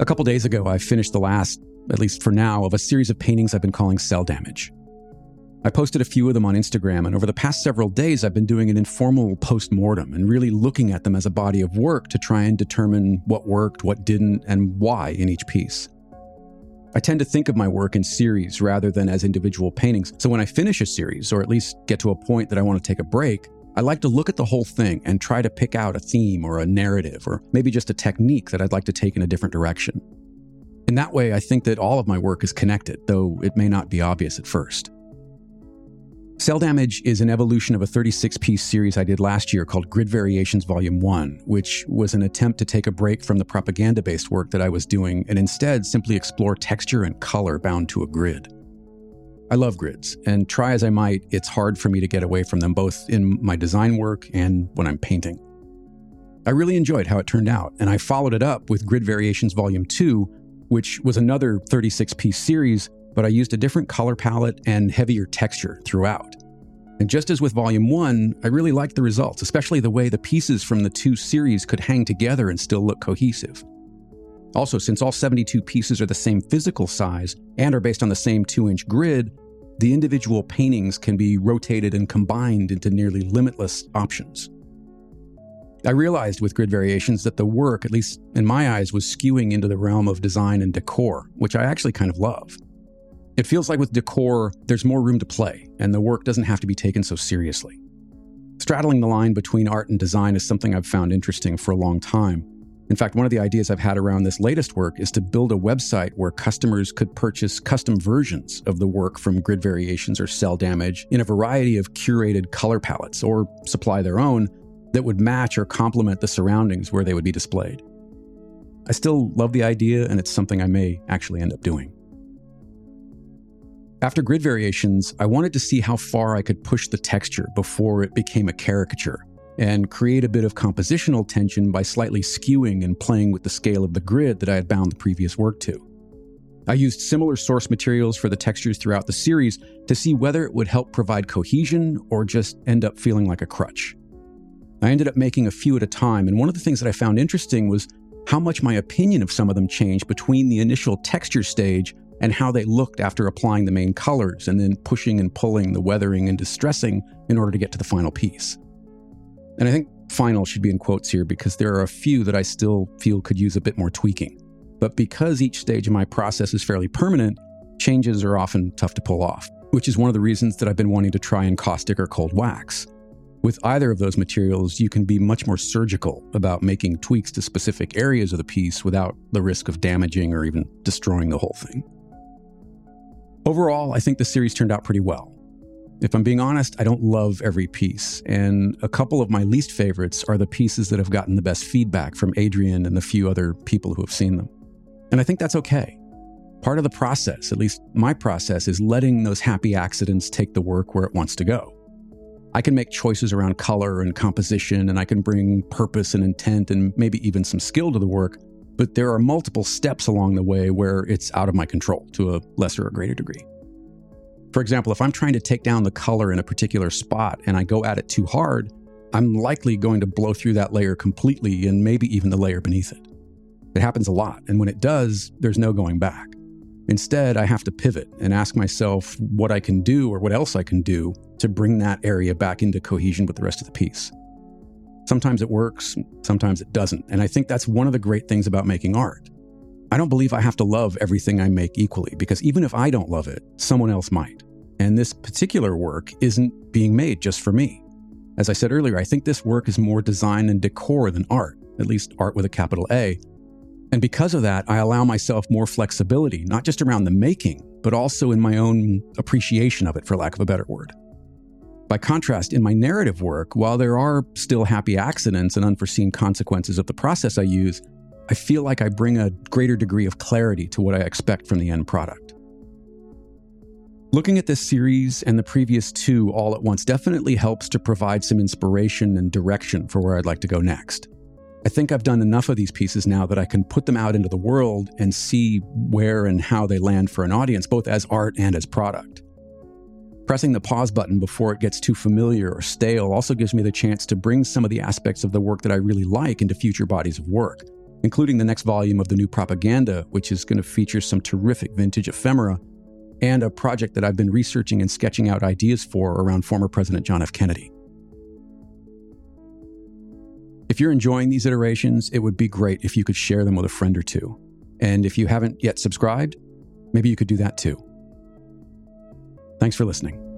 A couple days ago, I finished the last, at least for now, of a series of paintings I've been calling Cell Damage. I posted a few of them on Instagram, and over the past several days, I've been doing an informal post mortem and really looking at them as a body of work to try and determine what worked, what didn't, and why in each piece. I tend to think of my work in series rather than as individual paintings, so when I finish a series, or at least get to a point that I want to take a break, I like to look at the whole thing and try to pick out a theme or a narrative, or maybe just a technique that I'd like to take in a different direction. In that way, I think that all of my work is connected, though it may not be obvious at first. Cell Damage is an evolution of a 36 piece series I did last year called Grid Variations Volume 1, which was an attempt to take a break from the propaganda based work that I was doing and instead simply explore texture and color bound to a grid. I love grids, and try as I might, it's hard for me to get away from them both in my design work and when I'm painting. I really enjoyed how it turned out, and I followed it up with Grid Variations Volume 2, which was another 36 piece series but I used a different color palette and heavier texture throughout. And just as with Volume 1, I really liked the results, especially the way the pieces from the two series could hang together and still look cohesive. Also, since all 72 pieces are the same physical size and are based on the same 2 inch grid, the individual paintings can be rotated and combined into nearly limitless options. I realized with grid variations that the work, at least in my eyes, was skewing into the realm of design and decor, which I actually kind of love. It feels like with decor, there's more room to play, and the work doesn't have to be taken so seriously. Straddling the line between art and design is something I've found interesting for a long time. In fact, one of the ideas I've had around this latest work is to build a website where customers could purchase custom versions of the work from grid variations or cell damage in a variety of curated color palettes, or supply their own that would match or complement the surroundings where they would be displayed. I still love the idea, and it's something I may actually end up doing. After grid variations, I wanted to see how far I could push the texture before it became a caricature and create a bit of compositional tension by slightly skewing and playing with the scale of the grid that I had bound the previous work to. I used similar source materials for the textures throughout the series to see whether it would help provide cohesion or just end up feeling like a crutch. I ended up making a few at a time, and one of the things that I found interesting was how much my opinion of some of them changed between the initial texture stage and how they looked after applying the main colors and then pushing and pulling the weathering and distressing in order to get to the final piece. And I think final should be in quotes here because there are a few that I still feel could use a bit more tweaking. But because each stage of my process is fairly permanent, changes are often tough to pull off, which is one of the reasons that I've been wanting to try encaustic or cold wax. With either of those materials, you can be much more surgical about making tweaks to specific areas of the piece without the risk of damaging or even destroying the whole thing. Overall, I think the series turned out pretty well. If I'm being honest, I don't love every piece, and a couple of my least favorites are the pieces that have gotten the best feedback from Adrian and the few other people who have seen them. And I think that's okay. Part of the process, at least my process, is letting those happy accidents take the work where it wants to go. I can make choices around color and composition, and I can bring purpose and intent and maybe even some skill to the work but there are multiple steps along the way where it's out of my control to a lesser or greater degree. For example, if I'm trying to take down the color in a particular spot and I go at it too hard, I'm likely going to blow through that layer completely and maybe even the layer beneath it. It happens a lot, and when it does, there's no going back. Instead, I have to pivot and ask myself what I can do or what else I can do to bring that area back into cohesion with the rest of the piece. Sometimes it works, sometimes it doesn't. And I think that's one of the great things about making art. I don't believe I have to love everything I make equally because even if I don't love it, someone else might. And this particular work isn't being made just for me. As I said earlier, I think this work is more design and decor than art, at least art with a capital A. And because of that, I allow myself more flexibility, not just around the making, but also in my own appreciation of it, for lack of a better word. By contrast, in my narrative work, while there are still happy accidents and unforeseen consequences of the process I use, I feel like I bring a greater degree of clarity to what I expect from the end product. Looking at this series and the previous two all at once definitely helps to provide some inspiration and direction for where I'd like to go next. I think I've done enough of these pieces now that I can put them out into the world and see where and how they land for an audience, both as art and as product. Pressing the pause button before it gets too familiar or stale also gives me the chance to bring some of the aspects of the work that I really like into future bodies of work. Including the next volume of the new propaganda, which is going to feature some terrific vintage ephemera, and a project that I've been researching and sketching out ideas for around former President John F. Kennedy. If you're enjoying these iterations, it would be great if you could share them with a friend or two. And if you haven't yet subscribed, maybe you could do that too. Thanks for listening.